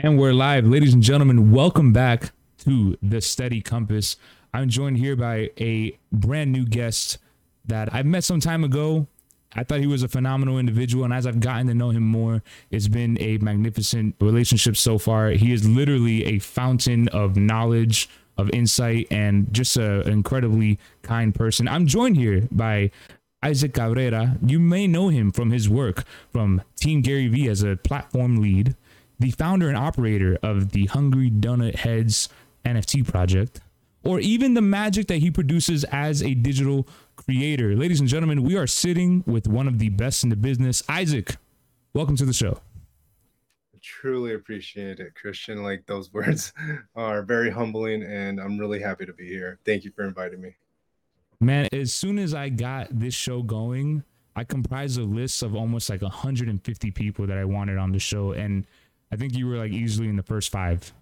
And we're live. Ladies and gentlemen, welcome back to the Steady Compass. I'm joined here by a brand new guest that I met some time ago. I thought he was a phenomenal individual, and as I've gotten to know him more, it's been a magnificent relationship so far. He is literally a fountain of knowledge, of insight, and just an incredibly kind person. I'm joined here by Isaac Cabrera. You may know him from his work from Team Gary Vee as a platform lead the founder and operator of the Hungry Donut Heads NFT project, or even the magic that he produces as a digital creator. Ladies and gentlemen, we are sitting with one of the best in the business. Isaac, welcome to the show. I truly appreciate it, Christian. Like those words are very humbling, and I'm really happy to be here. Thank you for inviting me. Man, as soon as I got this show going, I comprised a list of almost like 150 people that I wanted on the show. And I think you were like easily in the first five.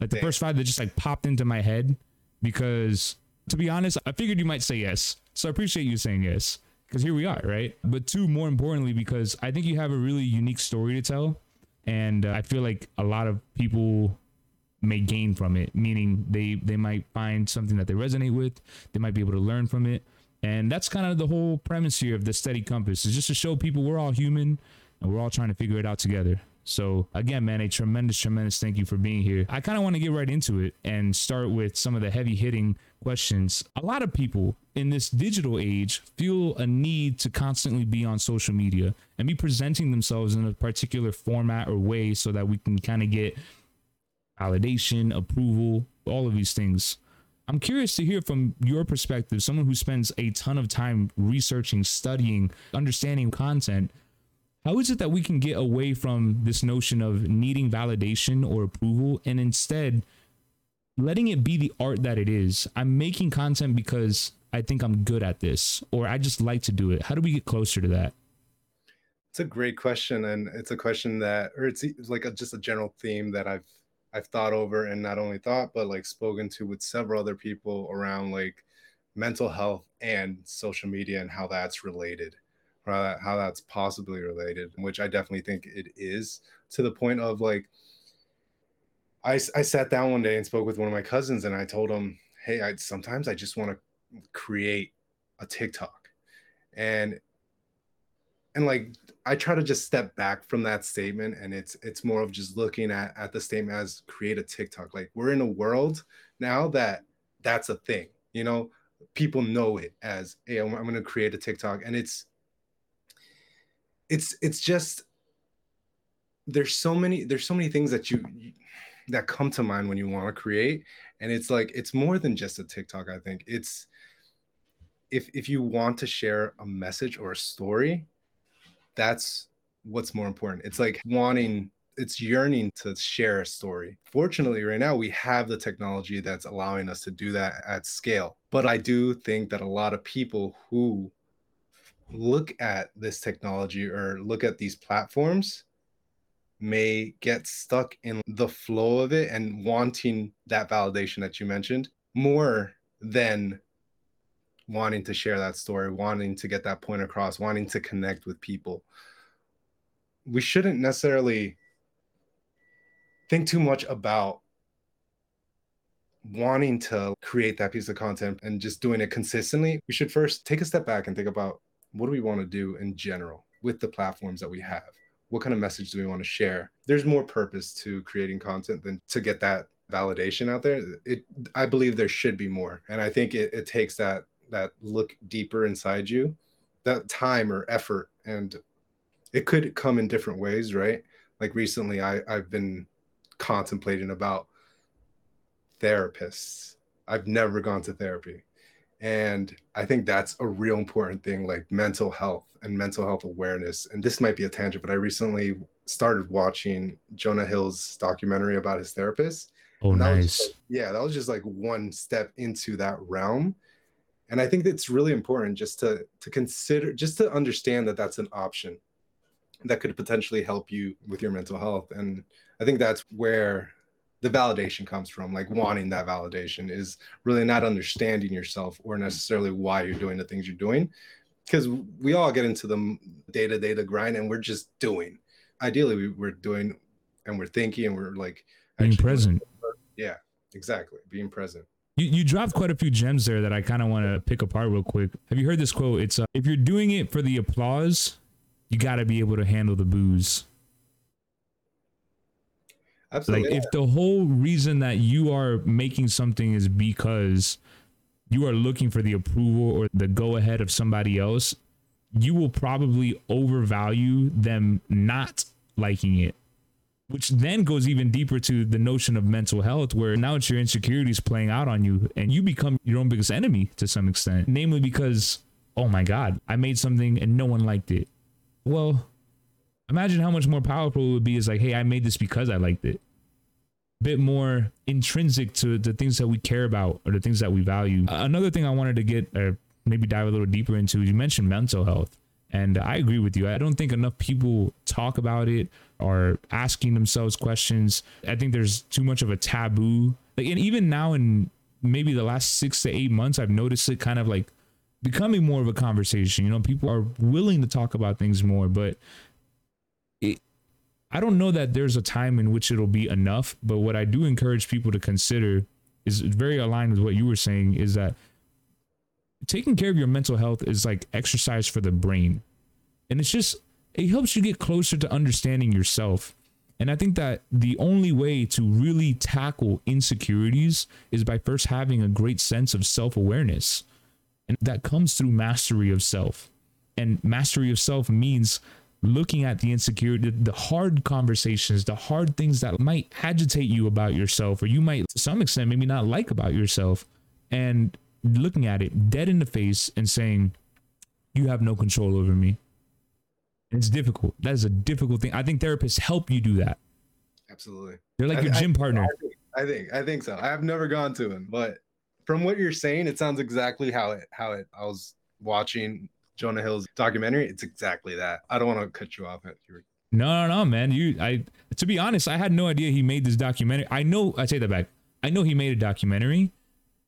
Like the Damn. first five that just like popped into my head because to be honest, I figured you might say yes. So I appreciate you saying yes because here we are, right? But two, more importantly, because I think you have a really unique story to tell. And uh, I feel like a lot of people may gain from it, meaning they they might find something that they resonate with, they might be able to learn from it. And that's kind of the whole premise here of the steady compass is just to show people we're all human and we're all trying to figure it out together. So again, man, a tremendous, tremendous thank you for being here. I kind of want to get right into it and start with some of the heavy hitting questions. A lot of people in this digital age feel a need to constantly be on social media and be presenting themselves in a particular format or way so that we can kind of get validation, approval, all of these things. I'm curious to hear from your perspective, someone who spends a ton of time researching, studying, understanding content how is it that we can get away from this notion of needing validation or approval and instead letting it be the art that it is? I'm making content because I think I'm good at this or I just like to do it. How do we get closer to that? It's a great question and it's a question that or it's like a, just a general theme that I've I've thought over and not only thought but like spoken to with several other people around like mental health and social media and how that's related how, that, how that's possibly related, which I definitely think it is to the point of like, I, I sat down one day and spoke with one of my cousins and I told him, Hey, I sometimes I just want to create a TikTok. And and like I try to just step back from that statement and it's it's more of just looking at at the statement as create a TikTok. Like we're in a world now that that's a thing. You know, people know it as, hey, I'm, I'm going to create a TikTok, and it's it's it's just there's so many there's so many things that you, that come to mind when you want to create. And it's like it's more than just a tiktok i think. It's if if you want to share a message or a story that's what's more important. It's like wanting it's yearning to share a story. Fortunately right now we have the technology that's allowing us to do that at scale. But i do think that a lot of people who look at this technology or look at these platforms may get stuck in the flow of it and wanting that validation that you mentioned more than wanting to share that story, wanting to get that point across, wanting to connect with people. We shouldn't necessarily think too much about wanting to create that piece of content and just doing it consistently. We should first take a step back and think about what do we want to do in general with the platforms that we have? What kind of message do we want to share? There's more purpose to creating content than to get that validation out there. It I believe there should be more. And I think it, it takes that that look deeper inside you, that time or effort. And it could come in different ways, right? Like recently I, I've been contemplating about therapists. I've never gone to therapy and I think that's a real important thing, like mental health and mental health awareness. And this might be a tangent, but I recently started watching Jonah Hill's documentary about his therapist. Oh, nice. Like, yeah, that was just like one step into that realm. And I think it's really important just to to consider, just to understand that that's an option that could potentially help you with your mental health. And I think that's where the validation comes from like wanting that validation is really not understanding yourself or necessarily why you're doing the things you're doing because we all get into the day to day the grind and we're just doing ideally we, we're doing and we're thinking and we're like being present. Yeah, exactly. Being present. You, you dropped quite a few gems there that I kind of want to pick apart real quick. Have you heard this quote? It's uh, if you're doing it for the applause, you got to be able to handle the boos. Absolutely. Like if the whole reason that you are making something is because you are looking for the approval or the go ahead of somebody else, you will probably overvalue them not liking it. Which then goes even deeper to the notion of mental health, where now it's your insecurities playing out on you and you become your own biggest enemy to some extent. Namely, because, oh my God, I made something and no one liked it. Well, imagine how much more powerful it would be is like, hey, I made this because I liked it. A bit more intrinsic to the things that we care about or the things that we value. Uh, Another thing I wanted to get or maybe dive a little deeper into, you mentioned mental health. And I agree with you. I don't think enough people talk about it or asking themselves questions. I think there's too much of a taboo. Like, and even now in maybe the last six to eight months, I've noticed it kind of like becoming more of a conversation. You know, people are willing to talk about things more, but I don't know that there's a time in which it'll be enough. But what I do encourage people to consider is very aligned with what you were saying is that taking care of your mental health is like exercise for the brain. And it's just, it helps you get closer to understanding yourself. And I think that the only way to really tackle insecurities is by first having a great sense of self awareness. And that comes through mastery of self. And mastery of self means looking at the insecurity, the hard conversations, the hard things that might agitate you about yourself, or you might, to some extent, maybe not like about yourself, and looking at it dead in the face and saying, You have no control over me. It's difficult. That is a difficult thing. I think therapists help you do that. Absolutely. They're like I- your I- gym partner. I think, I think I think so. I've never gone to him, but from what you're saying, it sounds exactly how it how it. I was watching Jonah Hill's documentary. It's exactly that. I don't want to cut you off. If you were, No, no, no, man. You, I, to be honest, I had no idea he made this documentary. I know, I take that back. I know he made a documentary.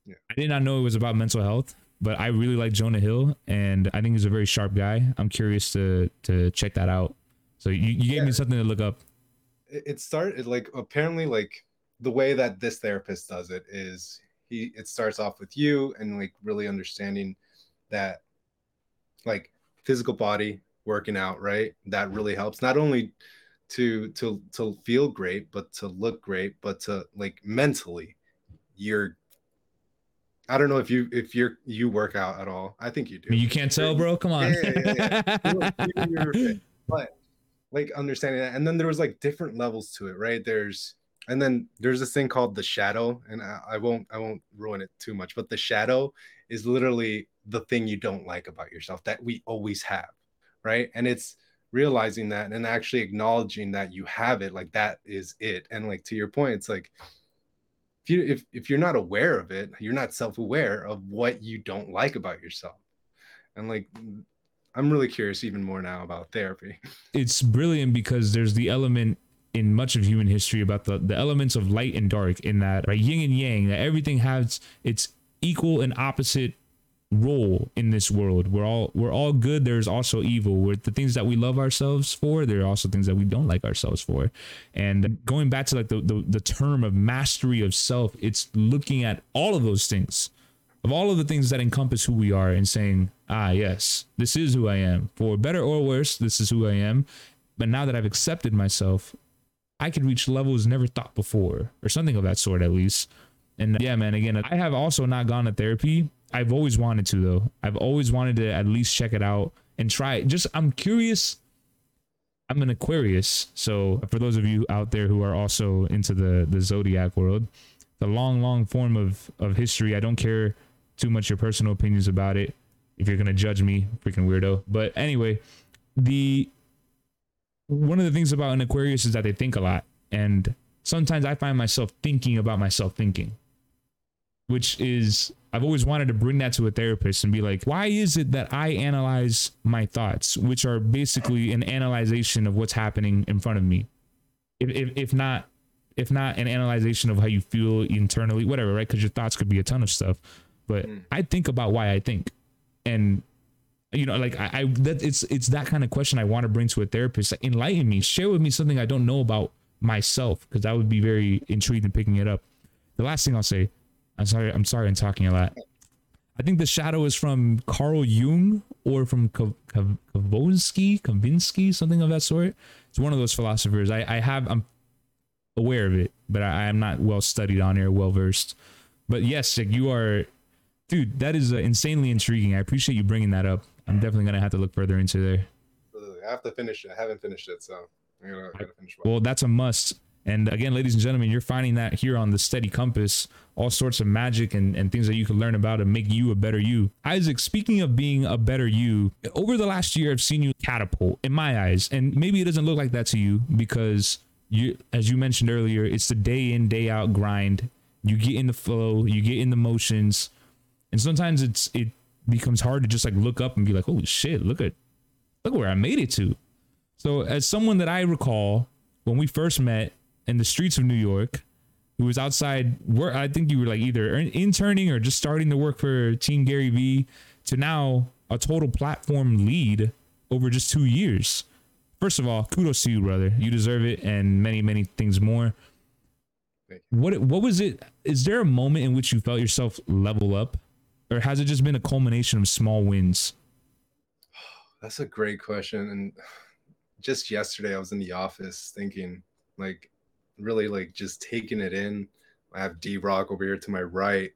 Yeah. I did not know it was about mental health, but I really like Jonah Hill, and I think he's a very sharp guy. I'm curious to to check that out. So you, you gave me something to look up. it started like apparently like the way that this therapist does it is he it starts off with you and like really understanding that like physical body working out right? That mm-hmm. really helps not only to to to feel great but to look great but to like mentally you're i don't know if you if you're you work out at all. I think you do. You can't tell, bro. Come on. Yeah, yeah, look- but like understanding that and then there was like different levels to it right? There's and then there's this thing called the shadow and I, I won't i won't ruin it too much but the shadow is literally the thing you don't like about yourself that we always have right? And it's realizing that and actually acknowledging that you have it like that is it. And like to your point it's like if you if, if you're not aware of it you're not self-aware of what you don't like about yourself. And like i'm really curious even more now about therapy. It's brilliant because there's the element in much of human history about the, the elements of light and dark in that right? Yin and yang that everything has its equal and opposite role in this world we're all we're all good there's also evil we're the things that we love ourselves for there are also things that we don't like ourselves for and going back to like the, the the term of mastery of self it's looking at all of those things of all of the things that encompass who we are and saying, ah, yes, this is who I am. For better or worse, this is who I am. But now that I've accepted myself, I could reach levels never thought before, or something of that sort, at least. And yeah, man, again, I have also not gone to therapy. I've always wanted to, though. I've always wanted to at least check it out and try it. Just, I'm curious. I'm an Aquarius. So for those of you out there who are also into the, the zodiac world, the long, long form of, of history, I don't care too much your personal opinions about it if you're gonna judge me freaking weirdo but anyway the one of the things about an aquarius is that they think a lot and sometimes i find myself thinking about myself thinking which is i've always wanted to bring that to a therapist and be like why is it that i analyze my thoughts which are basically an analyzation of what's happening in front of me if, if, if not if not an analyzation of how you feel internally whatever right because your thoughts could be a ton of stuff but Mm. I think about why I think, and you know, like I, I that it's it's that kind of question I want to bring to a therapist. Like, enlighten me, share with me something I don't know about myself because I would be very intrigued in picking it up. The last thing I'll say, I'm sorry, I'm sorry, I'm talking a lot. I think the shadow is from Carl Jung or from Kavonsky, Kavinsky, something of that sort. It's one of those philosophers. I, I have, I'm aware of it, but I, am not well studied on it, well versed. But yes, like you are, dude. That is uh, insanely intriguing. I appreciate you bringing that up. I'm definitely gonna have to look further into there. I have to finish it. I haven't finished it, so I gotta, I gotta finish. Well, that's a must. And again, ladies and gentlemen, you're finding that here on the Steady Compass, all sorts of magic and, and things that you can learn about and make you a better you. Isaac, speaking of being a better you, over the last year, I've seen you catapult in my eyes. And maybe it doesn't look like that to you because you, as you mentioned earlier, it's the day in, day out grind. You get in the flow, you get in the motions. And sometimes it's, it becomes hard to just like look up and be like, holy shit, look at, look where I made it to. So as someone that I recall when we first met, in the streets of New York who was outside work. I think you were like either interning or just starting to work for Team Gary Vee to now a total platform lead over just two years. First of all, kudos to you, brother. You deserve it and many, many things more. What what was it? Is there a moment in which you felt yourself level up? Or has it just been a culmination of small wins? That's a great question. And just yesterday I was in the office thinking like really like just taking it in. I have D Rock over here to my right.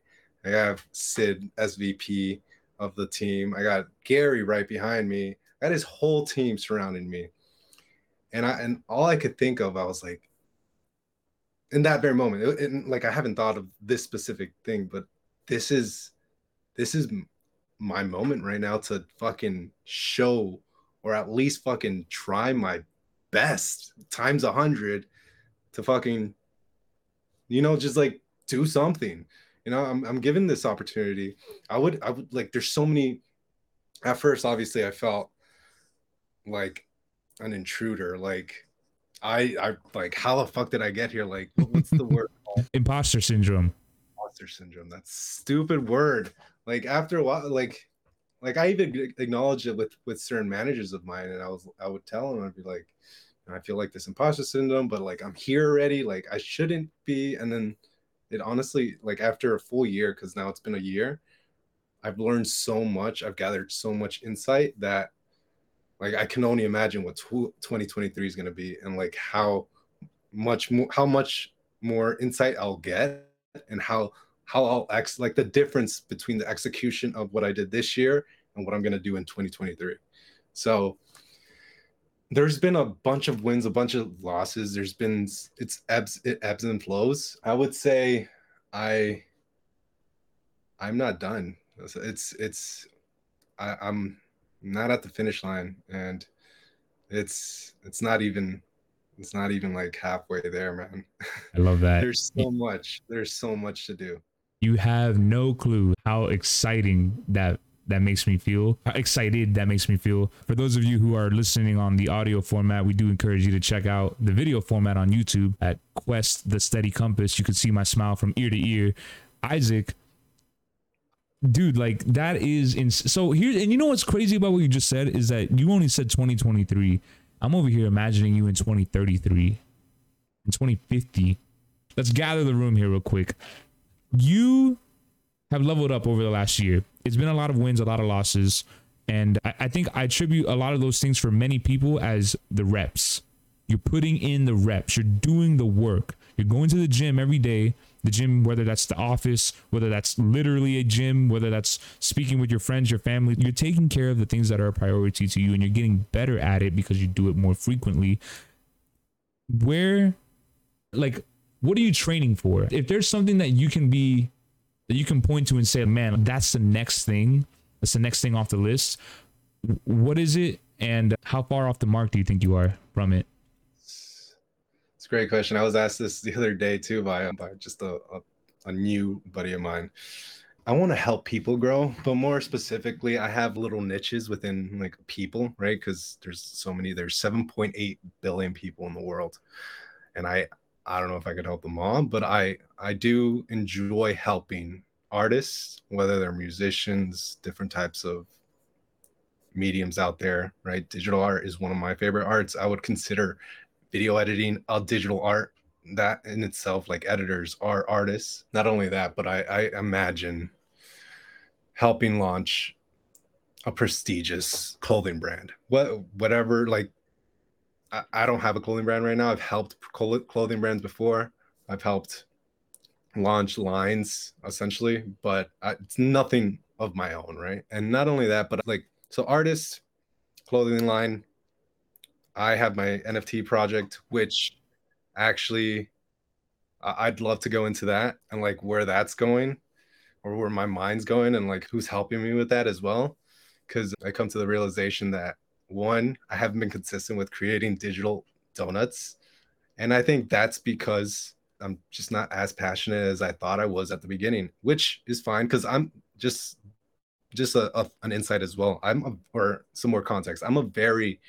I have Sid, SVP of the team. I got Gary right behind me. I got his whole team surrounding me. And I and all I could think of, I was like, in that very moment, it, it, like I haven't thought of this specific thing, but this is this is my moment right now to fucking show or at least fucking try my best times a hundred to fucking, you know, just like do something. You know, I'm I'm given this opportunity. I would I would like there's so many at first obviously I felt like an intruder. Like I I like how the fuck did I get here? Like what's the word? Imposter syndrome. Imposter syndrome. That stupid word. Like after a while, like like I even acknowledged it with with certain managers of mine, and I was I would tell them I'd be like, I feel like this imposter syndrome, but like I'm here already. Like I shouldn't be. And then it honestly, like after a full year, because now it's been a year, I've learned so much. I've gathered so much insight that like I can only imagine what 2023 is going to be and like how much more how much more insight I'll get and how how I'll ex like the difference between the execution of what I did this year and what I'm going to do in 2023. So there's been a bunch of wins, a bunch of losses. There's been it's ebbs, it ebbs and flows. I would say I I'm not done. It's it's I, I'm not at the finish line, and it's it's not even it's not even like halfway there, man. I love that. There's so much. There's so much to do. You have no clue how exciting that that makes me feel. Excited that makes me feel. For those of you who are listening on the audio format we do encourage you to check out the video format on youtube at Quezt the steady compass. You can see my smile from ear to ear. Isaac dude like that is in so here and you know what's crazy about what you just said is that you only said 2023 i'm over here imagining you in 2033 in 2050 let's gather the room here real quick. You have leveled up over the last year it's been a lot of wins, a lot of losses. And I, I think I attribute a lot of those things for many people as the reps. You're putting in the reps, you're doing the work. You're going to the gym every day, the gym, whether that's the office, whether that's literally a gym, whether that's speaking with your friends, your family, you're taking care of the things that are a priority to you and you're getting better at it because you do it more frequently. Where, like, what are you training for? If there's something that you can be that you can point to and say, man, that's the next thing. That's the next thing off the list. What is it? And how far off the mark do you think you are from it? It's a great question. I was asked this the other day too by, by just a, a, a new buddy of mine. I want to help people grow, but more specifically, I have little niches within like people, right? Because there's so many, there's 7.8 billion people in the world. And I I don't know if I could help them all, but I I do enjoy helping artists, whether they're musicians, different types of mediums out there, right? Digital art is one of my favorite arts. I would consider video editing, a digital art. That in itself, like editors are artists. Not only that, but I, I imagine helping launch a prestigious clothing brand. What whatever like I, don't have a clothing brand right now. I've helped clothing brands before. I've helped launch lines essentially, but I, it's nothing of my own, right? And not only that, but like so artist clothing line. I have my NFT project, which actually I'd love to go into that and like where that's going or where my mind's going and like who's helping me with that as well because I come to the realization that one, I haven't been consistent with creating digital donuts. And I think that's because I'm just not as passionate as I thought I was at the beginning, which is fine because I'm just just a, a, an insight as well. I'm a, or some more context. I'm a very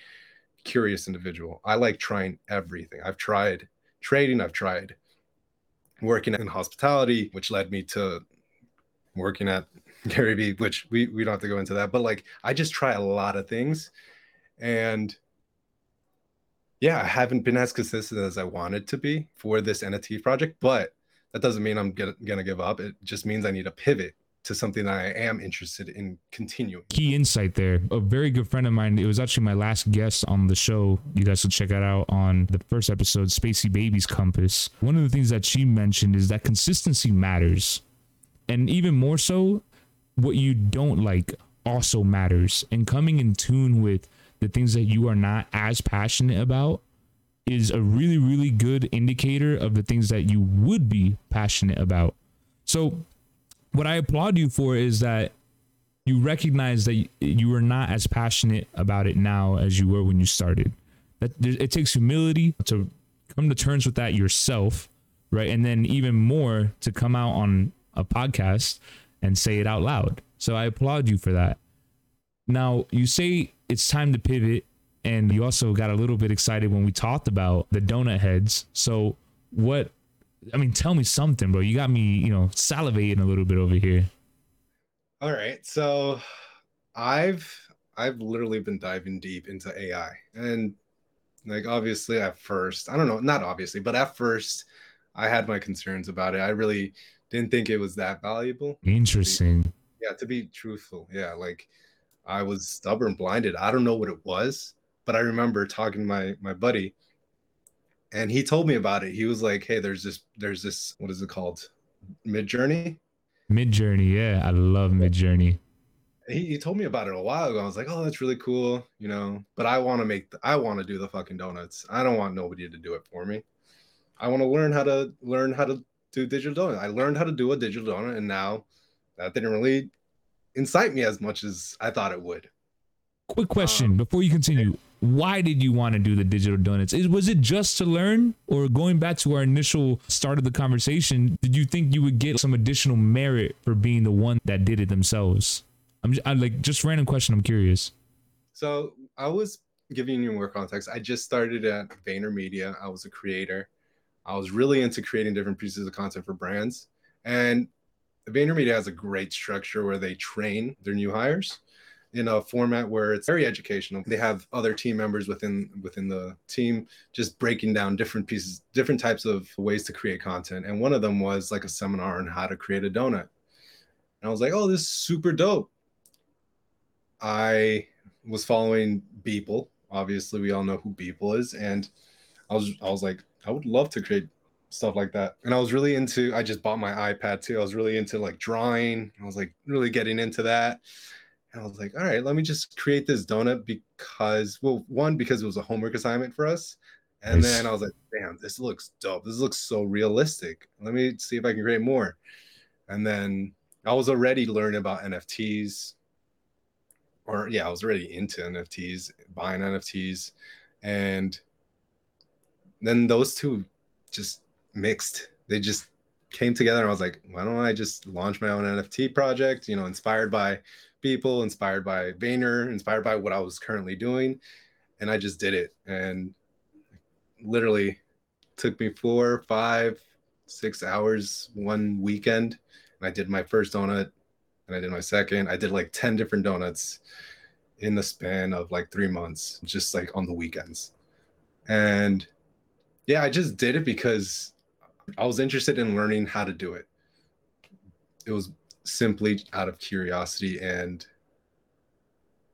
curious individual. I like trying everything. I've tried trading, I've tried working in hospitality, which led me to working at Gary Vee, which we, we don't have to go into that, but like I just try a lot of things. And yeah, I haven't been as consistent as I wanted to be for this NFT project, but that doesn't mean I'm gonna, gonna give up. It just means I need to pivot to something that I am interested in continuing. Key insight there. A very good friend of mine. It was actually my last guest on the show. You guys should check that out on the first episode, Spacey Baby's Compass. One of the things that she mentioned is that consistency matters. And even more so, what you don't like also matters. And coming in tune with the things that you are not as passionate about is a really, really good indicator of the things that you would be passionate about. So, what I applaud you for is that you recognize that you are not as passionate about it now as you were when you started. That it takes humility to come to terms with that yourself, right? And then even more to come out on a podcast and say it out loud. So I applaud you for that. Now, you say it's time to pivot, and you also got a little bit excited when we talked about the donut heads. So, what I mean, tell me something, bro. You got me, you know, salivating a little bit over here. All right. So I've I've literally been diving deep into AI. And like obviously at first, I don't know, not obviously, but at first I had my concerns about it. I really didn't think it was that valuable. Interesting. To be, yeah, to be truthful. Yeah, like I was stubborn, blinded. I don't know what it was, but I remember talking to my my buddy and he told me about it. He was like, "Hey, there's this, there's this, what is it called? Midjourney." Midjourney, yeah, I love Midjourney. He, he told me about it a while ago. I was like, "Oh, that's really cool," you know. But I want to make, the, I want to do the fucking donuts. I don't want nobody to do it for me. I want to learn how to learn how to do digital donut. I learned how to do a digital donut, and now that didn't really incite me as much as I thought it would. Quick question um, before you continue why did you want to do the digital donuts? Is, was it just to learn, or going back to our initial start of the conversation, did you think you would get some additional merit for being the one that did it themselves? I'm, just, I'm like just random question. I'm curious. So I was giving you more context. I just started at VaynerMedia. I was a creator. I was really into creating different pieces of content for brands, and VaynerMedia has a great structure where they train their new hires in a format where it's very educational. They have other team members within within the team just breaking down different pieces, different types of ways to create content. And one of them was like a seminar on how to create a donut. And I was like, "Oh, this is super dope." I was following Beeple. Obviously, we all know who Beeple is, and I was I was like, I would love to create stuff like that. And I was really into. I just bought my iPad too. I was really into like drawing. I was like really getting into that. And I was like, all right, let me just create this donut because, well, one, because it was a homework assignment for us. And nice. then I was like, damn, this looks dope. This looks so realistic. Let me see if I can create more. And then I was already learning about NFTs, or yeah, I was already into NFTs, buying NFTs. And then those two just mixed. They just came together. And I was like, why don't I just launch my own NFT project, you know, inspired by Beeple, inspired by Vayner, inspired by what I was currently doing. And I just did it. And literally took me four, five, six hours one weekend. And I did my first donut and I did my second. I did like 10 different donuts in the span of like three months, just like on the weekends. And Yeah, I just did it because I was interested in learning how to do it. It was simply out of curiosity and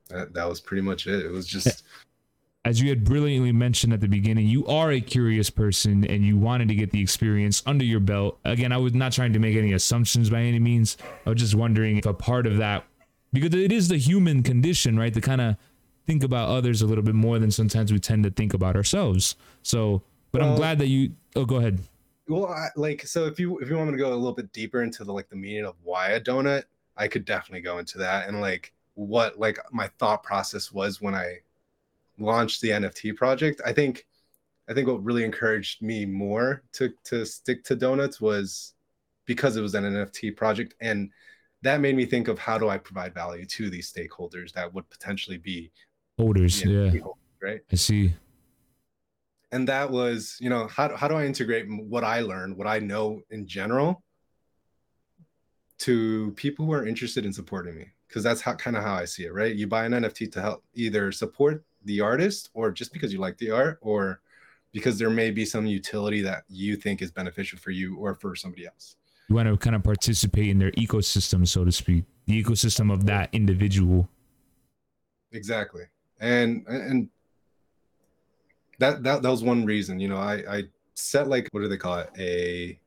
that, that was pretty much it. It was just as you had brilliantly mentioned at the beginning, you are a curious person and you wanted to get the experience under your belt. Again, I was not trying to make any assumptions by any means. I was just wondering if a part of that, because it is the human condition, right? To kind of think about others a little bit more than sometimes we tend to think about ourselves. So, but well, I'm glad that you. Oh, go ahead. Well, I, like, so if you if you want me to go a little bit deeper into the like the meaning of why a donut, I could definitely go into that and like what like my thought process was when I launched the NFT project, I think I think what really encouraged me more to to stick to donuts was because it was an NFT project and that made me think of how do I provide value to these stakeholders that would potentially be holders, yeah. Holders, right? I see. And that was, you know, how how do I integrate what I learned, what I know in general to people who are interested in supporting me? Because that's how kind of how I see it, right? You buy an NFT to help either support the artist or just because you mm-hmm. like the art or because there may be some utility that you think is beneficial for you or for somebody else. You want to kind of participate in their ecosystem, so to speak, the ecosystem of that individual. Exactly. And and that that that was one reason, you know, I I set like what do they call it? A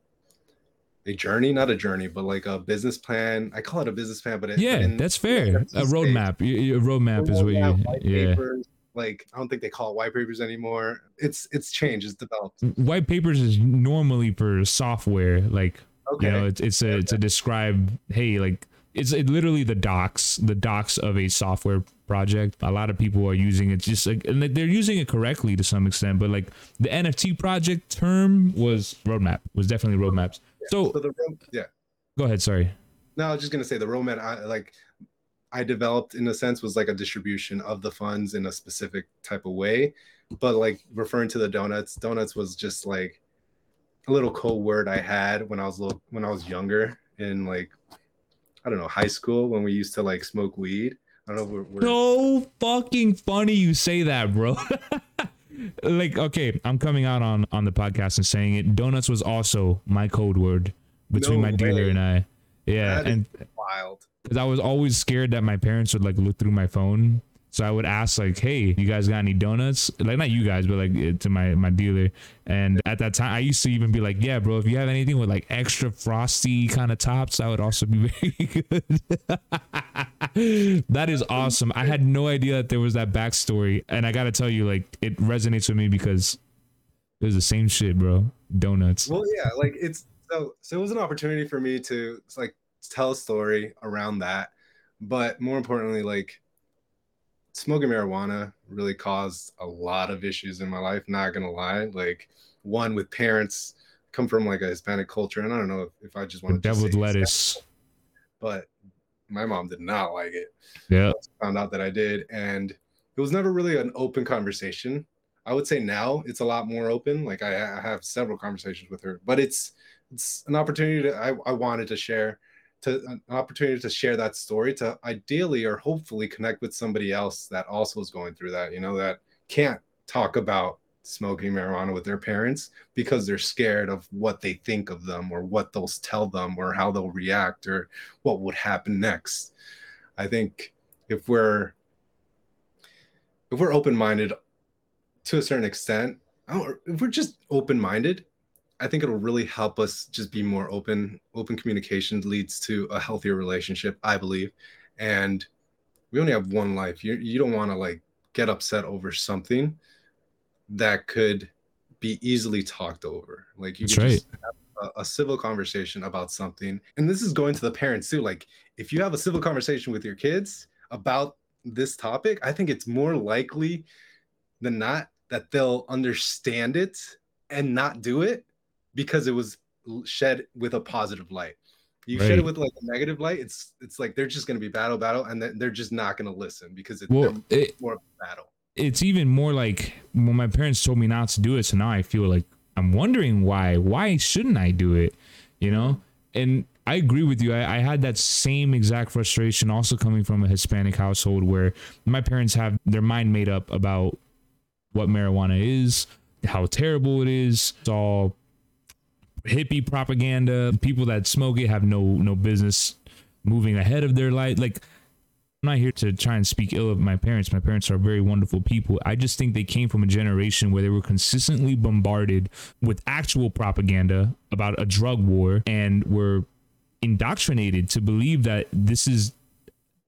a journey, not a journey, but like a business plan. I call it a business plan, but it, yeah, that's fair. A roadmap. A roadmap is what you. Yeah. Papers, like I don't think they call it white papers anymore. It's it's changed. It's developed. White papers is normally for software. Like okay. you know, it's it's a okay. to describe. Hey, like it's it literally the docs, the docs of a software project. A lot of people are using it just like, and they're using it correctly to some extent. But like the NFT project term was roadmap. Was definitely roadmaps. Yeah. So, so the, yeah. Go ahead. Sorry. No, I was just gonna say the roadmap. I, like I developed in a sense was like a distribution of the funds in a specific type of way. But like referring to the donuts, donuts was just like a little code word I had when I was little when I was younger in like I don't know high school when we used to like smoke weed. I don't know. We're, we're... So fucking funny you say that, bro. like okay, I'm coming out on on the podcast and saying it. Donuts was also my code word between no my dealer and I. Yeah, and wild because I was always scared that my parents would like look through my phone. So I would ask like, "Hey, you guys got any donuts?" Like not you guys, but like to my my dealer. And at that time, I used to even be like, "Yeah, bro, if you have anything with like extra frosty kind of tops, I would also be very good." that is awesome. I had no idea that there was that backstory, and I gotta tell you, like, it resonates with me because it was the same shit, bro. Donuts. Well, yeah, like it's so so it was an opportunity for me to like tell a story around that. But more importantly, like smoking marijuana really caused a lot of issues in my life. Not gonna lie, like one with parents come from like a Hispanic culture, and I don't know if, I just want to deviled lettuce, but my mom did not like it. Yeah, found out that I did, and it was never really an open conversation. I would say now it's a lot more open. Like I, I have several conversations with her, but it's it's an opportunity that I, I wanted to share to an opportunity to share that story to ideally or hopefully connect with somebody else that also is going through that you know that can't talk about smoking marijuana with their parents because they're scared of what they think of them or what they'll tell them or how they'll react or what would happen next. I think if we're if we're open-minded to a certain extent if we're just open-minded I think it'll really help us just be more open. Open communication leads to a healthier relationship, I believe. And we only have one life. You you don't want to like get upset over something that could be easily talked over. Like you That's right. just have a, a civil conversation about something. And this is going to the parents too. Like if you have a civil conversation with your kids about this topic, I think it's more likely than not that they'll understand it and not do it because it was shed with a positive light. You right. shed it with like a negative light, it's it's like they're just going to be battle battle, and they're just not going to listen because it's well, it, more of a battle. It's even more like when my parents told me not to do it, so now I feel like I'm wondering why. Why shouldn't I do it? You know, and I agree with you. I, I, had that same exact frustration also coming from a Hispanic household where my parents have their mind made up about what marijuana is, how terrible it is. It's all hippie propaganda. People that smoke it have no no business moving ahead of their life. Like I'm not here to try and speak ill of my parents. My parents are very wonderful people. I just think they came from a generation where they were consistently bombarded with actual propaganda about a drug war and were indoctrinated to believe that this is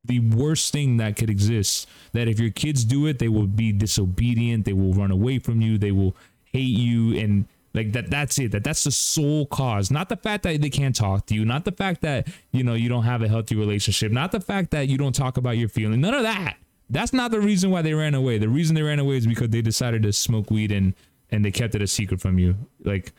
the worst thing that could exist. That if your kids do it, they will be disobedient, they will run away from you, they will hate you and like that that's it. That that's the sole cause. Not the fact that they can't talk to you. Not the fact that you know you don't have a healthy relationship. Not the fact that you don't talk about your feelings. None of that. That's not the reason why they ran away. The reason they ran away is because they decided to smoke weed and and they kept it a secret from you. Like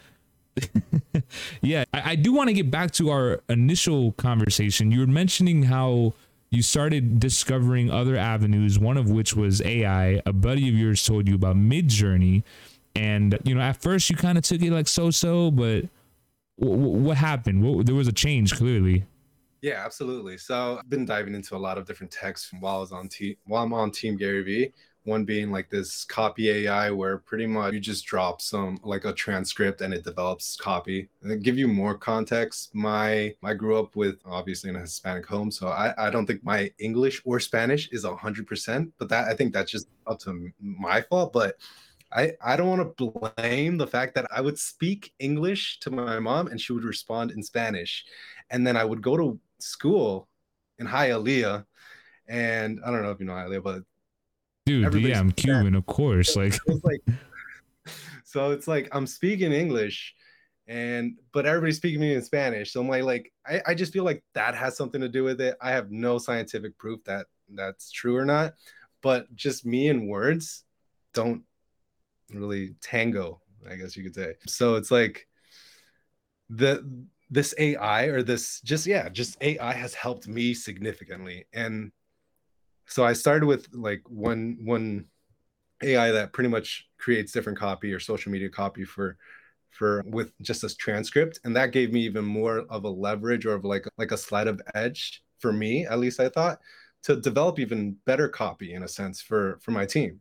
yeah i, I do want to get back to our initial conversation. You were mentioning how you started discovering other avenues one of which was ai a buddy of yours told you about midjourney and you know at first you kind of took it like so so but w- w- what happened? There was a change clearly. Yeah absolutely. So i've been diving into a lot of different texts while i was on team while i'm on team gary vee. One being like this copy ai where pretty much you just drop some like a transcript and it develops copy. And give you more context my i grew up with obviously in a hispanic home so i, I don't think my english or spanish is 100% but that i think that's just up to my fault but I, I don't want to blame the fact that I would speak English to my mom and she would respond in Spanish. And then I would go to school in Hialeah. And I don't know if you know Hialeah, but dude, yeah, I'm Cuban, of course. Like, it's like so it's like I'm speaking English and but everybody's speaking me in Spanish. So I'm like, like I, I just feel like that has something to do with it. I have no scientific proof that that's true or not, but just me and words don't really tango, I guess you could say. So it's like the this AI or this just yeah, just AI has helped me significantly. And so I started with like one one AI that pretty much creates different copy or social media copy for for with just this transcript and that gave me even more of a leverage or of like like a sleight of edge for me at least i thought to develop even better copy in a sense for for my team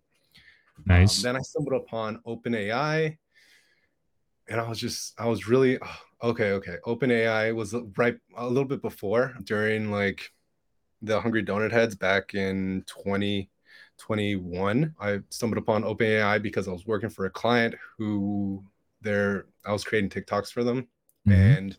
Nice. Um, then I stumbled upon OpenAI, and I was just I was really oh, okay. Okay, OpenAI was right a little bit before during like the Hungry Donut Heads back in 2021. I stumbled upon OpenAI because I was working for a client who they're I was creating TikToks for them, mm-hmm. and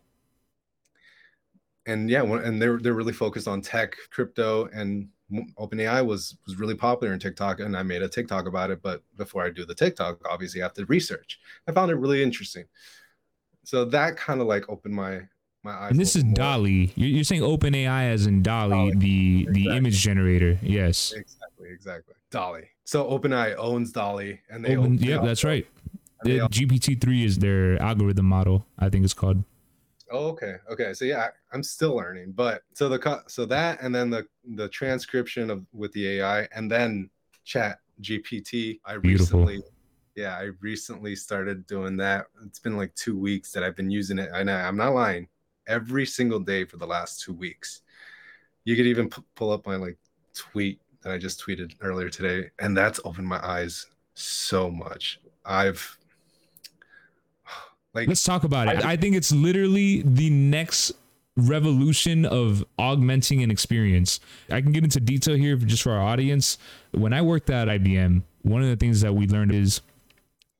and yeah, and they're they're really focused on tech, crypto, and OpenAI was was really popular in TikTok, and I made a TikTok about it. But before I do the TikTok, obviously I have to research. I found it really interesting. So that kind of like opened my my eyes. And this is more. DALL-E. You're, you're saying OpenAI as in DALL-E, DALL-E. the exactly. the image generator. Yes. Exactly. Exactly. DALL-E. So OpenAI owns DALL-E, and they Open, own. Yep, that's right. The GPT three is their algorithm model. I think it's called. Oh, okay. Okay. So yeah, I'm still learning, but so the so that and then the the transcription of with the AI and then chat GPT. I Beautiful. recently yeah, I recently started doing that. It's been like 2 weeks that I've been using it. And I, I'm not lying. Every single day for the last 2 weeks. You could even p- pull up my like tweet that I just tweeted earlier today and that's opened my eyes so much. I've like, let's talk about it. I, I think it's literally the next revolution of augmenting an experience. I can get into detail here just for our audience. When I worked at IBM, one of the things that we learned is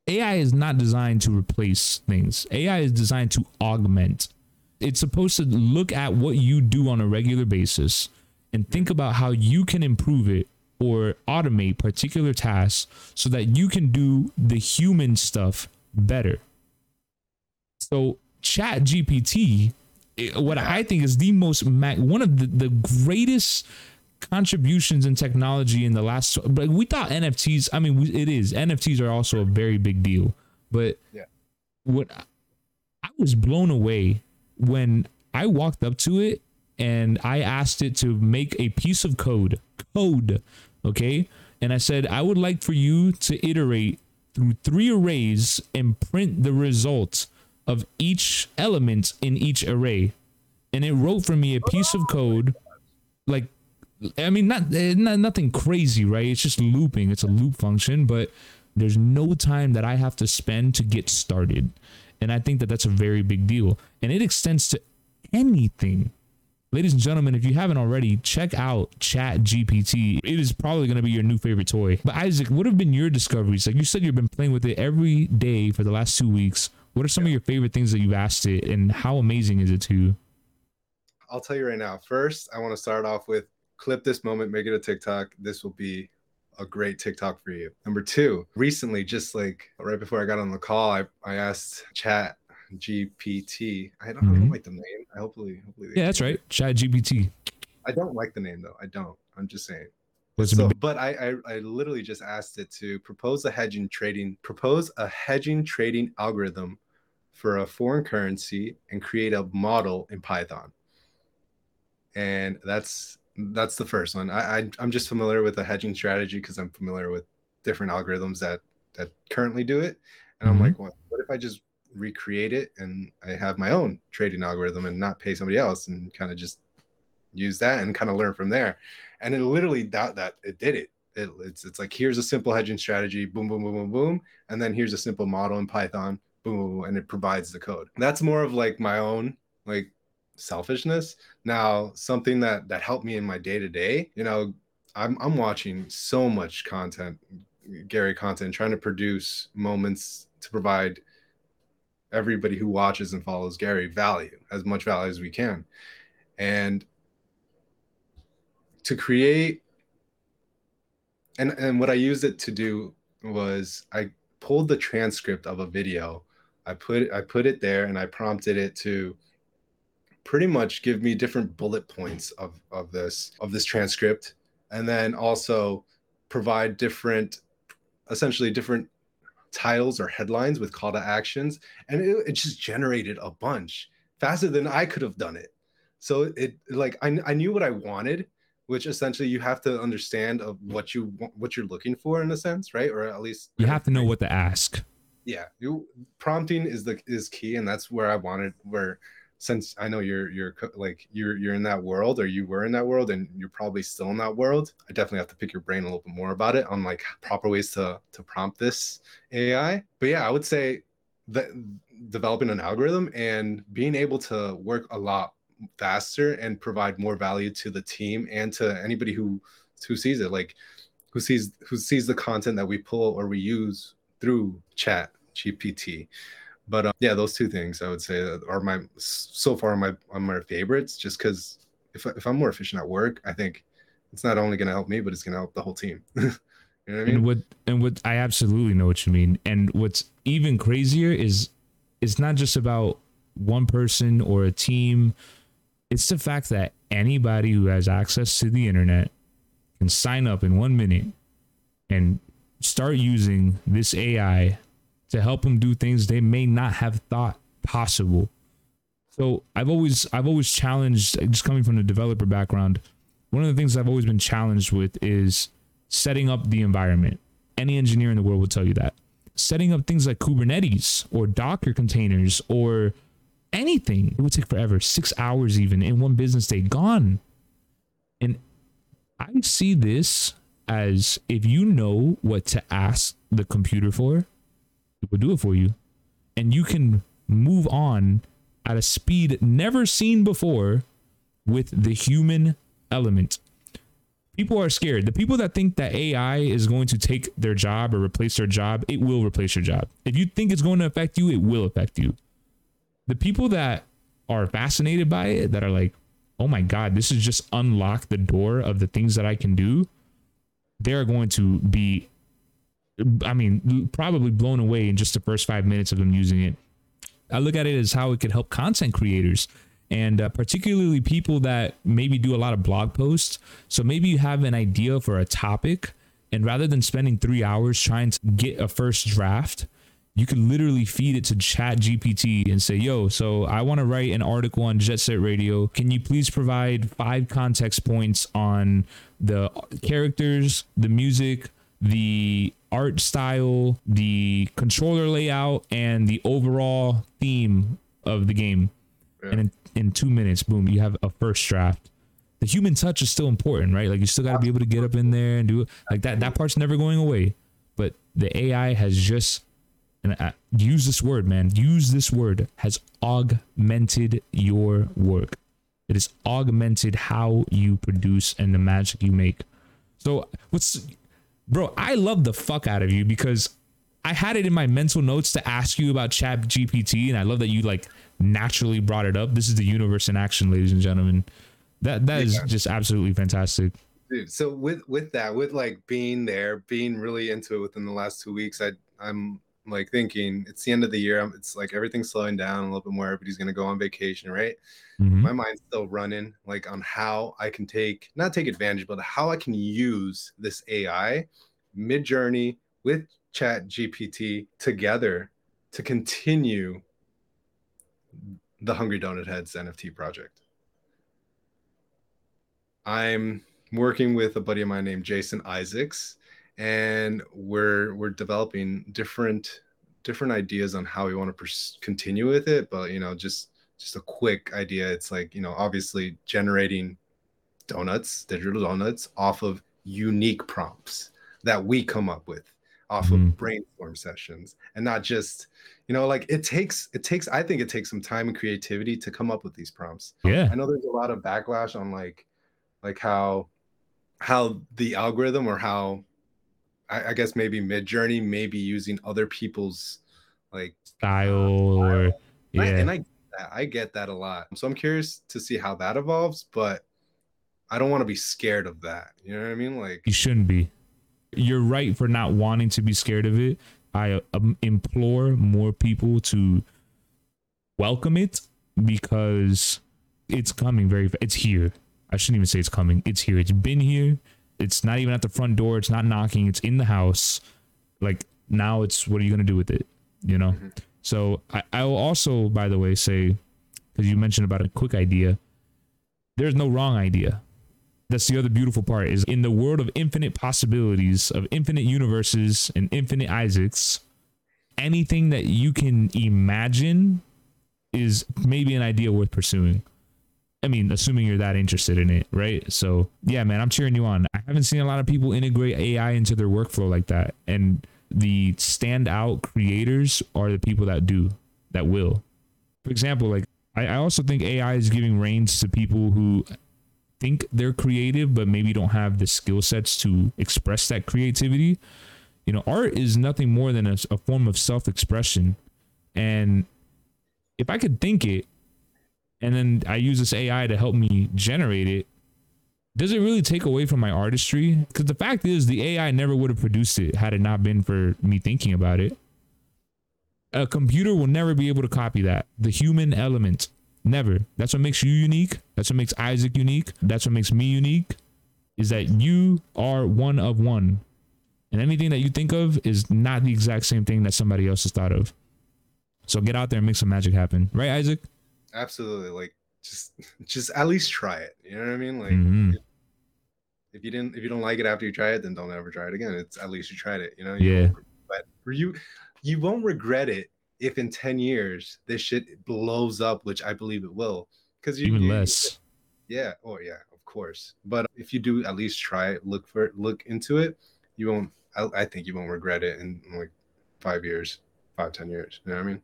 AI is not designed to replace things. AI is designed to augment. It's supposed to look at what you do on a regular basis and think about how you can improve it or automate particular tasks so that you can do the human stuff better. So Chat GPT, what I think is the most one of the, the greatest contributions in technology in the last. But we thought NFTs. I mean, it is NFTs are also a very big deal. But yeah. what I was blown away when I walked up to it and I asked it to make a piece of code, code, okay? And I said, I would like for you to iterate through three arrays and print the results of each element in each array. And it wrote for me a piece of code like I mean not, eh, not nothing crazy, right? It's just looping. It's a loop function, but there's no time that I have to spend to get started. And I think that that's a very big deal. And it extends to anything. Ladies and gentlemen, if you haven't already, check out Chat GPT. It is probably going to be your new favorite toy. But Isaac, what have been your discoveries? Like you said, you've been playing with it every day for the last two weeks. What are some yeah. of your favorite things that you've asked it, and how amazing is it to you? I'll tell you right now. First, I want to start off with clip this moment, make it a TikTok. This will be a great TikTok for you. Number two, recently, just like right before I got on the call, I, I asked Chat GPT. I don't, mm-hmm. I don't like the name. I hopefully, hopefully. Yeah, that's right. Chat GPT. I don't like the name though. I don't. I'm just saying. So, but I, I, I literally just asked it to propose a hedging trading propose a hedging trading algorithm for a foreign currency and create a model in Python. And that's that's the first one. I, I am just familiar with the hedging strategy because I'm familiar with different algorithms that that currently do it. And mm-hmm. I'm like, well, what if I just recreate it and I have my own trading algorithm and not pay somebody else and kind of just use that and kind of learn from there. And it literally that that it did it. it. It's it's like here's a simple hedging strategy, boom, boom, boom, boom, boom, and then here's a simple model in Python, boom, and it provides the code. That's more of like my own like selfishness. Now, something that that helped me in my day to day, you know, I'm I'm watching so much content, Gary content, trying to produce moments to provide everybody who watches and follows Gary value, as much value as we can. And to create and and what I used it to do was I pulled the transcript of a video. I put I put it there and I prompted it to pretty much give me different bullet points of of this of this transcript. And then also provide different essentially different titles or headlines with call to actions. And it, it just generated a bunch faster than i could have done it. So it like I, I knew what i wanted which essentially you have to understand of what you what you're looking for in a sense right? Or at least you have to know what to ask yeah you prompting is the is key and that's where i wanted where since I know you're you're like you're you're in that world or you were in that world and you're probably still in that world, I definitely have to pick your brain a little bit more about it on like proper ways to to prompt this AI. But yeah, I would say that developing an algorithm and being able to work a lot faster and provide more value to the team and to anybody who who sees it like who sees who sees the content that we pull or we use through chat gpt but uh, yeah, those two things I would say are my so far my are my favorites. Just because if if I'm more efficient at work, I think it's not only going to help me, but it's going to help the whole team. you know what I mean? And what and what I absolutely know what you mean. And what's even crazier is it's not just about one person or a team. It's the fact that anybody who has access to the internet can sign up in one minute and start using this AI to help them do things they may not have thought possible. So I've always I've always challenged just coming from the developer background. One of the things I've always been challenged with is setting up the environment. Any engineer in the world will tell you that. Setting up things like Kubernetes or Docker containers or anything, it would take forever, six hours even in one business day, gone. And I see this as if you know what to ask the computer for, will do it for you. And you can move on at a speed never seen before with the human element. People are scared. The people that think that AI is going to take their job or replace their job, it will replace your job. If you think it's going to affect you, it will affect you. The people that are fascinated by it, that are like, oh my God, this is just unlock the door of the things that I can do, they're going to be I mean, probably blown away in just the first five minutes of them using it. I look at it as how it could help content creators and uh, particularly people that maybe do a lot of blog posts. So maybe you have an idea for a topic, and rather than spending three hours trying to get a first draft, you can literally feed it to chat gpt and say yo so i want to write an article on jet set radio can you please provide five context points on the characters the music the art style, the controller layout, and the overall theme of the game. Yeah. And in, in two minutes, boom, you have a first draft. The human touch is still important, right? Like you still got to be able to get up in there and do it. Like that. That part's never going away. but the AI has just and I, use this word, man. Use this word has augmented your work. It has augmented how you produce and the magic you make. So what's bro, I love the fuck out of you because I had it in my mental notes to ask you about Chat GPT, and I love that you like naturally brought it up. This is the universe in action, ladies and gentlemen. That that yeah. is just absolutely fantastic. Dude, so with with that, with like being there, being really into it within the last two weeks, I I'm like thinking it's the end of the year. It's like everything's slowing down a little bit more. Everybody's gonna go on vacation, right? Mm-hmm. My mind's still running like on how I can take not take advantage, but how I can use this AI Midjourney with Chat GPT together to continue the Hungry Donut Heads NFT project. I'm working with a buddy of mine named Jason Isaacs and we're we're developing different different ideas on how we want to pers- continue with it but you know just just a quick idea it's like you know obviously generating donuts digital donuts off of unique prompts that we come up with off mm-hmm. of brainstorm sessions and not just you know like it takes it takes i think it takes some time and creativity to come up with these prompts yeah i know there's a lot of backlash on like like how how the algorithm or how I, I guess maybe Midjourney may be using other people's like style, uh, or yeah, and I, and I I get that a lot. So I'm curious to see how that evolves, but I don't want to be scared of that. You know what I mean? Like you shouldn't be. You're right for not wanting to be scared of it. I um, implore more people to welcome it because it's coming very. It's here. I shouldn't even say it's coming. It's here. It's been here. It's not even at the front door. It's not knocking. It's in the house. Like now, it's what are you gonna do with it? You know. Mm-hmm. So I, I will also, by the way, say because you mentioned about a quick idea. There's no wrong idea. That's the other beautiful part is in the world of infinite possibilities, of infinite universes and infinite Isaacs, anything that you can imagine is maybe an idea worth pursuing. I mean, assuming you're that interested in it, right? So, yeah, man, I'm cheering you on. I haven't seen a lot of people integrate AI into their workflow like that. And the standout creators are the people that do, that will. For example, like, I, I also think AI is giving reins to people who think they're creative, but maybe don't have the skill sets to express that creativity. You know, art is nothing more than a, a form of self expression. And if I could think it, and then I use this AI to help me generate it, does it really take away from my artistry? Because the fact is, the AI never would have produced it had it not been for me thinking about it. A computer will never be able to copy that. The human element, never. That's what makes you unique. That's what makes Isaac unique. That's what makes me unique. Is that you are one of one. And anything that you think of is not the exact same thing that somebody else has thought of. So get out there and make some magic happen. Right, Isaac? Absolutely like just just at least try it you know what i mean? Like mm-hmm. if, if, you didn't if you don't like it after you try it then don't ever try it again. It's at least you tried it you know? You yeah. but you you won't regret it if in 10 years this shit blows up which i believe it will because even you, less. yeah oh yeah of course. But if you do at least try it look for it look into it you won't I, I think you won't regret it in like five years five ten years you know what i mean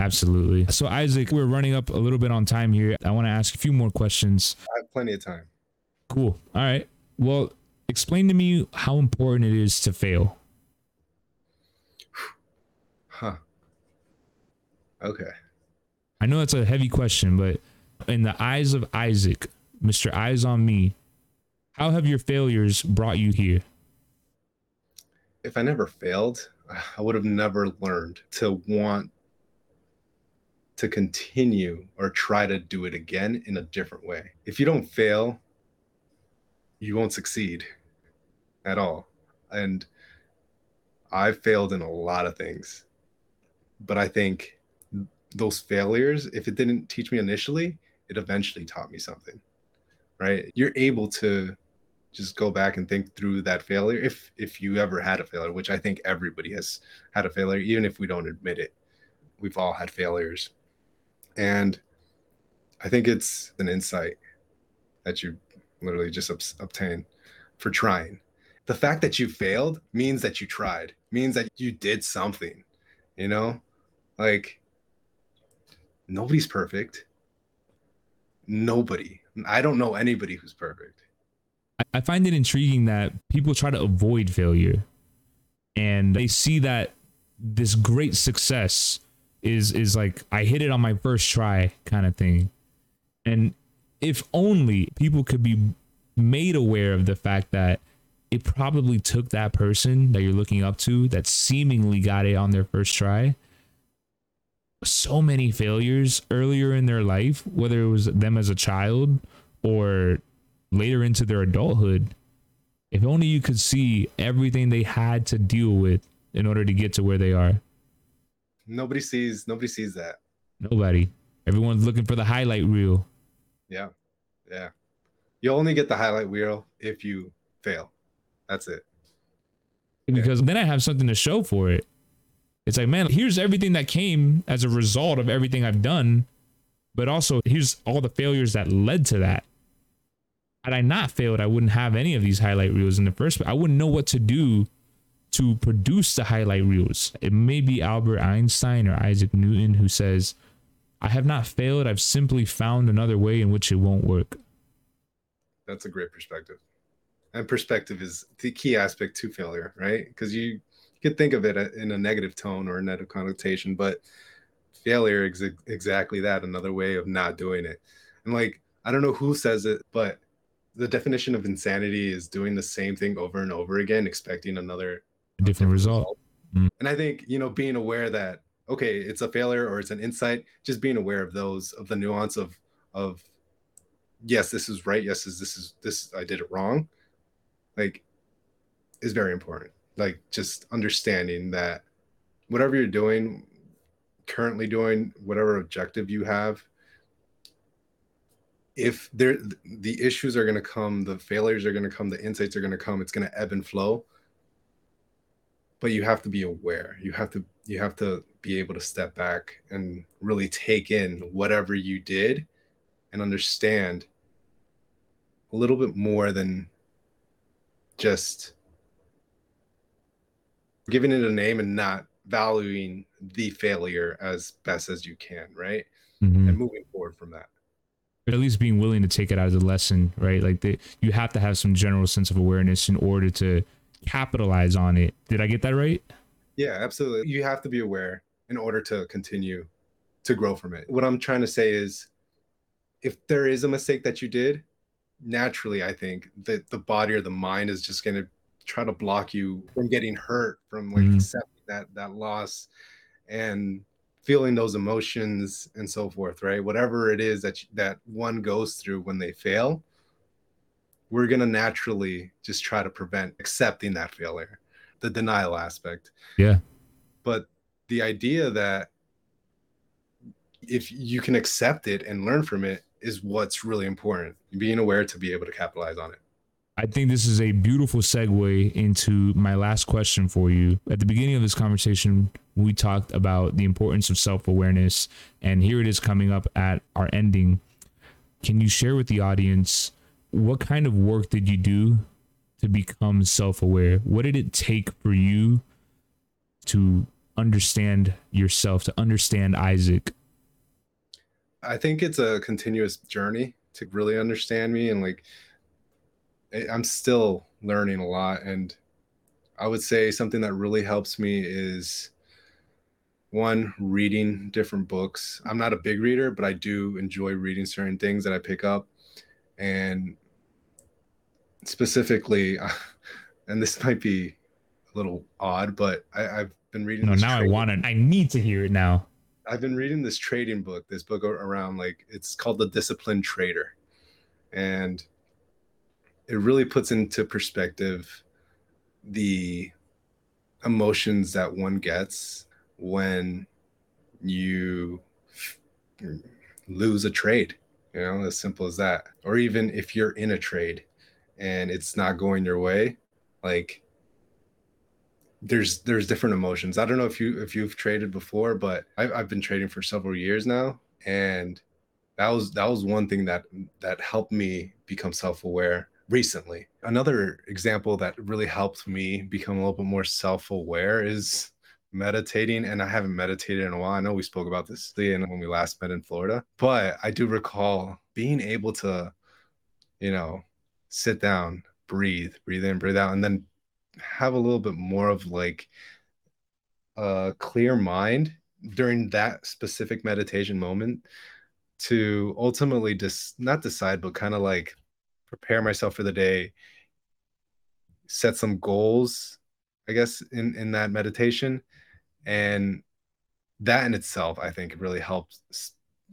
Absolutely. So, Isaac, we're running up a little bit on time here. I want to ask a few more questions. I have plenty of time. Cool. All right. Well, explain to me how important it is to fail. Huh. Okay. I know that's a heavy question, but in the eyes of Isaac, Mr. Izonmi, how have your failures brought you here? If I never failed, I would have never learned to want to continue or try to do it again in a different way. If you don't fail, you won't succeed at all. And I've failed in a lot of things. But I think those failures, if it didn't teach me initially, it eventually taught me something. Right? You're able to just go back and think through that failure if if you ever had a failure, which I think everybody has had a failure even if we don't admit it. We've all had failures and I think it's an insight that you literally just ob- obtain for trying. The fact that you failed means that you tried. means that you did something, you know? Like nobody's perfect. Nobody. I don't know anybody who's perfect. I find it intriguing that people try to avoid failure and they see that this great success is is like I hit it on my first try kind of thing. And if only people could be made aware of the fact that it probably took that person that you're looking up to that seemingly got it on their first try so many failures earlier in their life whether it was them as a child or later into their adulthood if only you could see everything they had to deal with in order to get to where they are nobody sees nobody sees that nobody everyone's looking for the highlight reel yeah yeah you only get the highlight reel if you fail that's it. Because yeah. then I have something to show for it. It's like, man, here's everything that came as a result of everything I've done, but also here's all the failures that led to that. Had I not failed, I wouldn't have any of these highlight reels in the first place. I wouldn't know what to do to produce the highlight reels. It may be Albert Einstein or Isaac Newton who says, I have not failed. I've simply found another way in which it won't work. That's a great perspective and perspective is the key aspect to failure, right? Because you, could think of it uh, in a negative tone or a negative connotation, but failure is exactly that another way of not doing it. And like, I don't know who says it, but the definition of insanity is doing the same thing over and over again, expecting another a different, result. Mm. And I think, you know, being aware that, okay, it's a failure or it's an insight, just being aware of those, of the nuance of, of, yes, this is right. Yes, this is, this, I did it wrong like is very important like just understanding that whatever you're doing currently doing whatever objective you have if there the issues are going to come the failures are going to come the insights are going to come it's going to ebb and flow but you have to be aware you have to you have to be able to step back and really take in whatever you did and understand a little bit more than just giving it a name and not valuing the failure as best as you can, right? Mm-hmm. And moving forward from that. But at least being willing to take it as a lesson, right? Like the, you have to have some general sense of awareness in order to capitalize on it. Did I get that right? Yeah, absolutely. You have to be aware in order to continue to grow from it. What I'm trying to say is if there is a mistake that you did, naturally i think that the body or the mind is just going to try to block you from getting hurt from like mm-hmm. accepting that that loss and feeling those emotions and so forth right whatever it is that you, that one goes through when they fail we're going to naturally just try to prevent accepting that failure the denial aspect yeah but the idea that if you can accept it and learn from it is what's really important. Being aware to be able to capitalize on it. I think this is a beautiful segue into my last question for you. At the beginning of this conversation, we talked about the importance of self awareness, and here it is coming up at our ending. Can you share with the audience what kind of work did you do to become self aware? What did it take for you to understand yourself, to understand Isaac? I think it's a continuous journey to really understand me and like I'm still learning a lot and I would say something that really helps me is one reading different books. I'm not a big reader, but I do enjoy reading certain things that I pick up and specifically and this might be a little odd, but I, have been reading. No, now I want it. I need to hear it now. I've been reading this trading book, this book around like it's called The Disciplined Trader. And it really puts into perspective the emotions that one gets when you lose a trade, you know, as simple as that. Or even if you're in a trade and it's not going your way, like there's there's different emotions. I don't know if you if you've traded before, but I've, I've been trading for several years now, and that was that was one thing that that helped me become self aware recently. Another example that really helped me become a little bit more self aware is meditating. And I haven't meditated in a while. I know we spoke about this when we last met in Florida, but I do recall being able to, you know, sit down, breathe, breathe in, breathe out, and then have a little bit more of like a clear mind during that specific meditation moment to ultimately just not decide, but kind of like prepare myself for the day, set some goals, I guess, in in that meditation, and that in itself, I think, really helps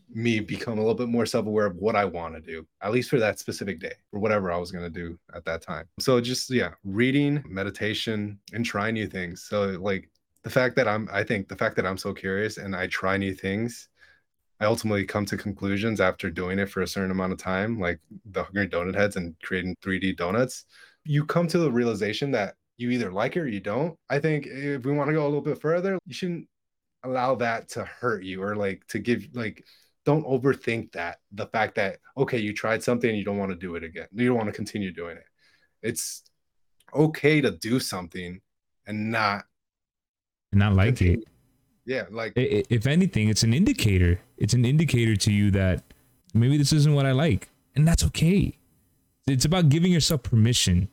me become a little bit more self-aware of what I want to do, at least for that specific day, or whatever I was going to do at that time. So just yeah, reading, meditation, and try new things. So like the fact that I'm, I think the fact that I'm so curious and I try new things, I ultimately come to conclusions after doing it for a certain amount of time, like the Hungry Donut Heads and creating 3D donuts. You come to the realization that you either like it or you don't. I think if we want to go a little bit further, you shouldn't allow that to hurt you or like to give like don't overthink that the fact that okay you tried something and you don't want to do it again you don't want to continue doing it. It's okay to do something and not and not like continue. it yeah like if anything it's an indicator. It's an indicator to you that maybe this isn't what i like and that's okay. It's about giving yourself permission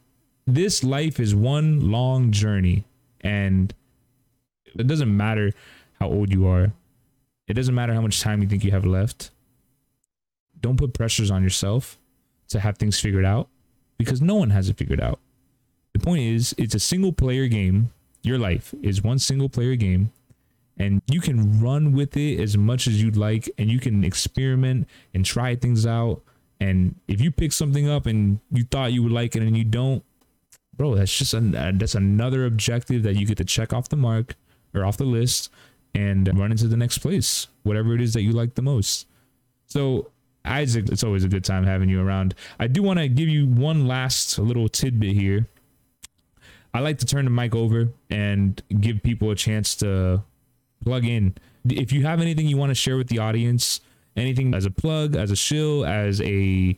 this life is one long journey and it doesn't matter how old you are it doesn't matter how much time you think you have left. Don't put pressures on yourself to have things figured out because no one has it figured out. The point is, it's a single player game. Your life is one single player game, and you can run with it as much as you'd like, and you can experiment and try things out. And if you pick something up and you thought you would like it and you don't, bro, that's just an, uh, that's another objective that you get to check off the mark or off the list and run into the next place, whatever it is that you like the most. So, Isaac, it's always a good time having you around. I do want to give you one last little tidbit here. I like to turn the mic over and give people a chance to plug in. If you have anything you want to share with the audience, anything as a plug, as a shill, as a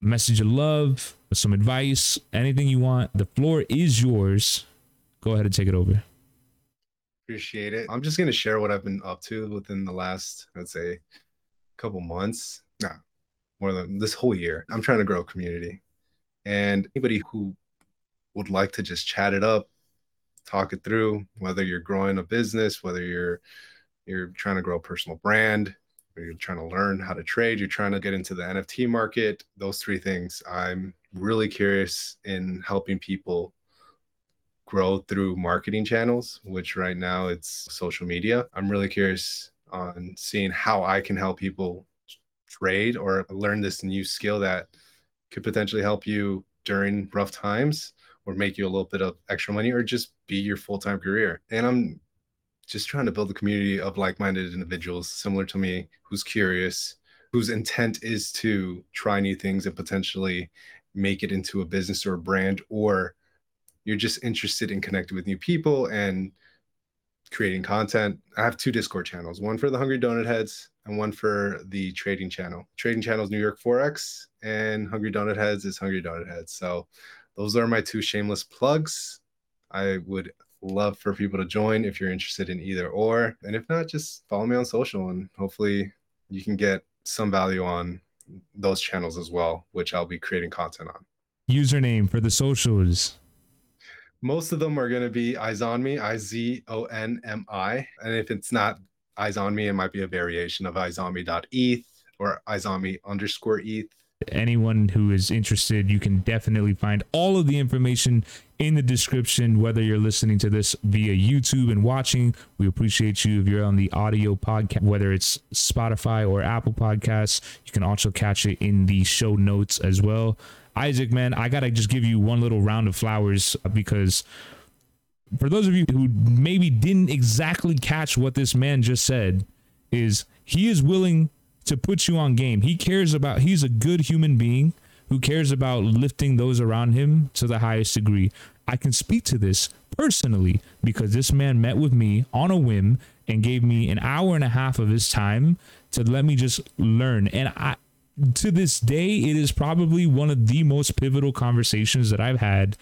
message of love, some advice, anything you want, the floor is yours. Go ahead and take it over. Appreciate it. I'm just gonna share what I've been up to within the last, let's say, couple months. Nah, more than this whole year. I'm trying to grow a community, and anybody who would like to just chat it up, talk it through, whether you're growing a business, whether you're you're trying to grow a personal brand, you're trying to learn how to trade, you're trying to get into the NFT market, those three things. I'm really curious in helping people grow through marketing channels, which right now it's social media. I'm really curious on seeing how I can help people trade or learn this new skill that could potentially help you during rough times or make you a little bit of extra money or just be your full-time career. And I'm just trying to build a community of like-minded individuals similar to me who's curious, whose intent is to try new things and potentially make it into a business or a brand or you're just interested in connecting with new people and creating content. I have two Discord channels, one for the Hungry Donut Heads and one for the trading channel. Trading channel is New York Forex and Hungry Donut Heads is Hungry Donut Heads. So those are my two shameless plugs. I would love for people to join if you're interested in either or. And if not, just follow me on social and hopefully you can get some value on those channels as well, which I'll be creating content on. Username for the socials most of them are going to be eyes on me, I Z O N M I. And if it's not eyes on me, it might be a variation of me.eth or eyes underscore eth. Anyone who is interested, you can definitely find all of the information in the description, whether you're listening to this via YouTube and watching. We appreciate you if you're on the audio podcast, whether it's Spotify or Apple Podcasts. You can also catch it in the show notes as well. Isaac, man, I gotta just give you one little round of flowers uh, because for those of you who maybe didn't exactly catch what this man just said, is he is willing to put you on game. He cares about he's a good human being who cares about lifting those around him to the highest degree. I can speak to this personally because this man met with me on a whim and gave me an hour and a half of his time to let me just learn. And I to this day, it is probably one of the most pivotal conversations that I've had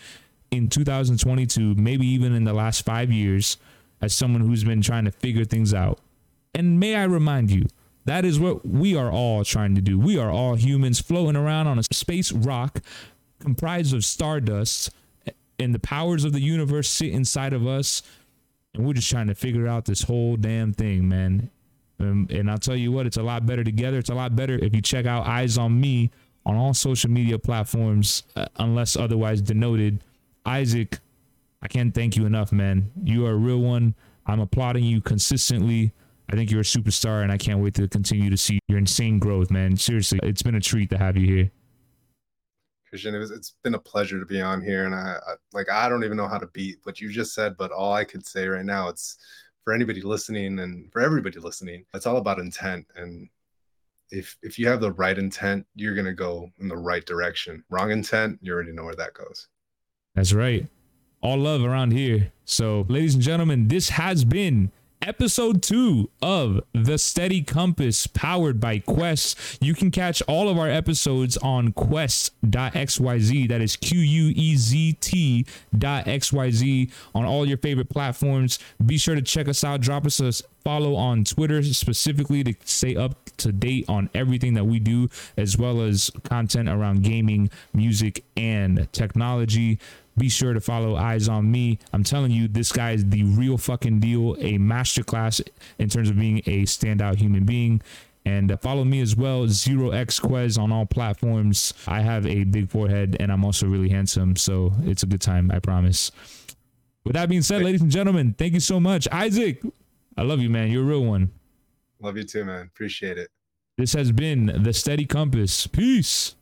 in 2022, maybe even in the last five years, as someone who's been trying to figure things out. And may I remind you, that is what we are all trying to do. We are all humans floating around on a space rock comprised of stardust, and the powers of the universe sit inside of us. And we're just trying to figure out this whole damn thing, man. Um, and I'll tell you what, it's a lot better together. It's a lot better if you check out Izonmi on all social media platforms, uh, unless otherwise denoted. Isaac, I can't thank you enough, man. You are a real one. I'm applauding you consistently. I think you're a superstar, and I can't wait to continue to see your insane growth, man. Seriously, it's been a treat to have you here. Christian, it was, it's been a pleasure to be on here, and I, I like I don't even know how to beat what you just said, but all I could say right now, it's for anybody listening and for everybody listening, it's all about intent. And if if you have the right intent, you're gonna go in the right direction. Wrong intent, you already know where that goes. That's right. All love around here. So, ladies and gentlemen, this has been episode two of The Steady Compass powered by Quezt. You can catch all of our episodes on quezt.xyz. That is Q U E Z T dot XYZ on all your favorite platforms. Be sure to check us out. Drop us a follow on Twitter specifically to stay up to date on everything that we do, as well as content around gaming, music, and technology be sure to follow Izonmi. I'm telling you, this guy is the real fucking deal, a masterclass in terms of being a standout human being. And uh, follow me as well, Zero X Quez on all platforms. I have a big forehead and I'm also really handsome, so it's a good time, I promise. With that being said, ladies and gentlemen, thank you so much. Isaac, I love you, man. You're a real one. Love you too, man. Appreciate it. This has been The Steady Compass. Peace.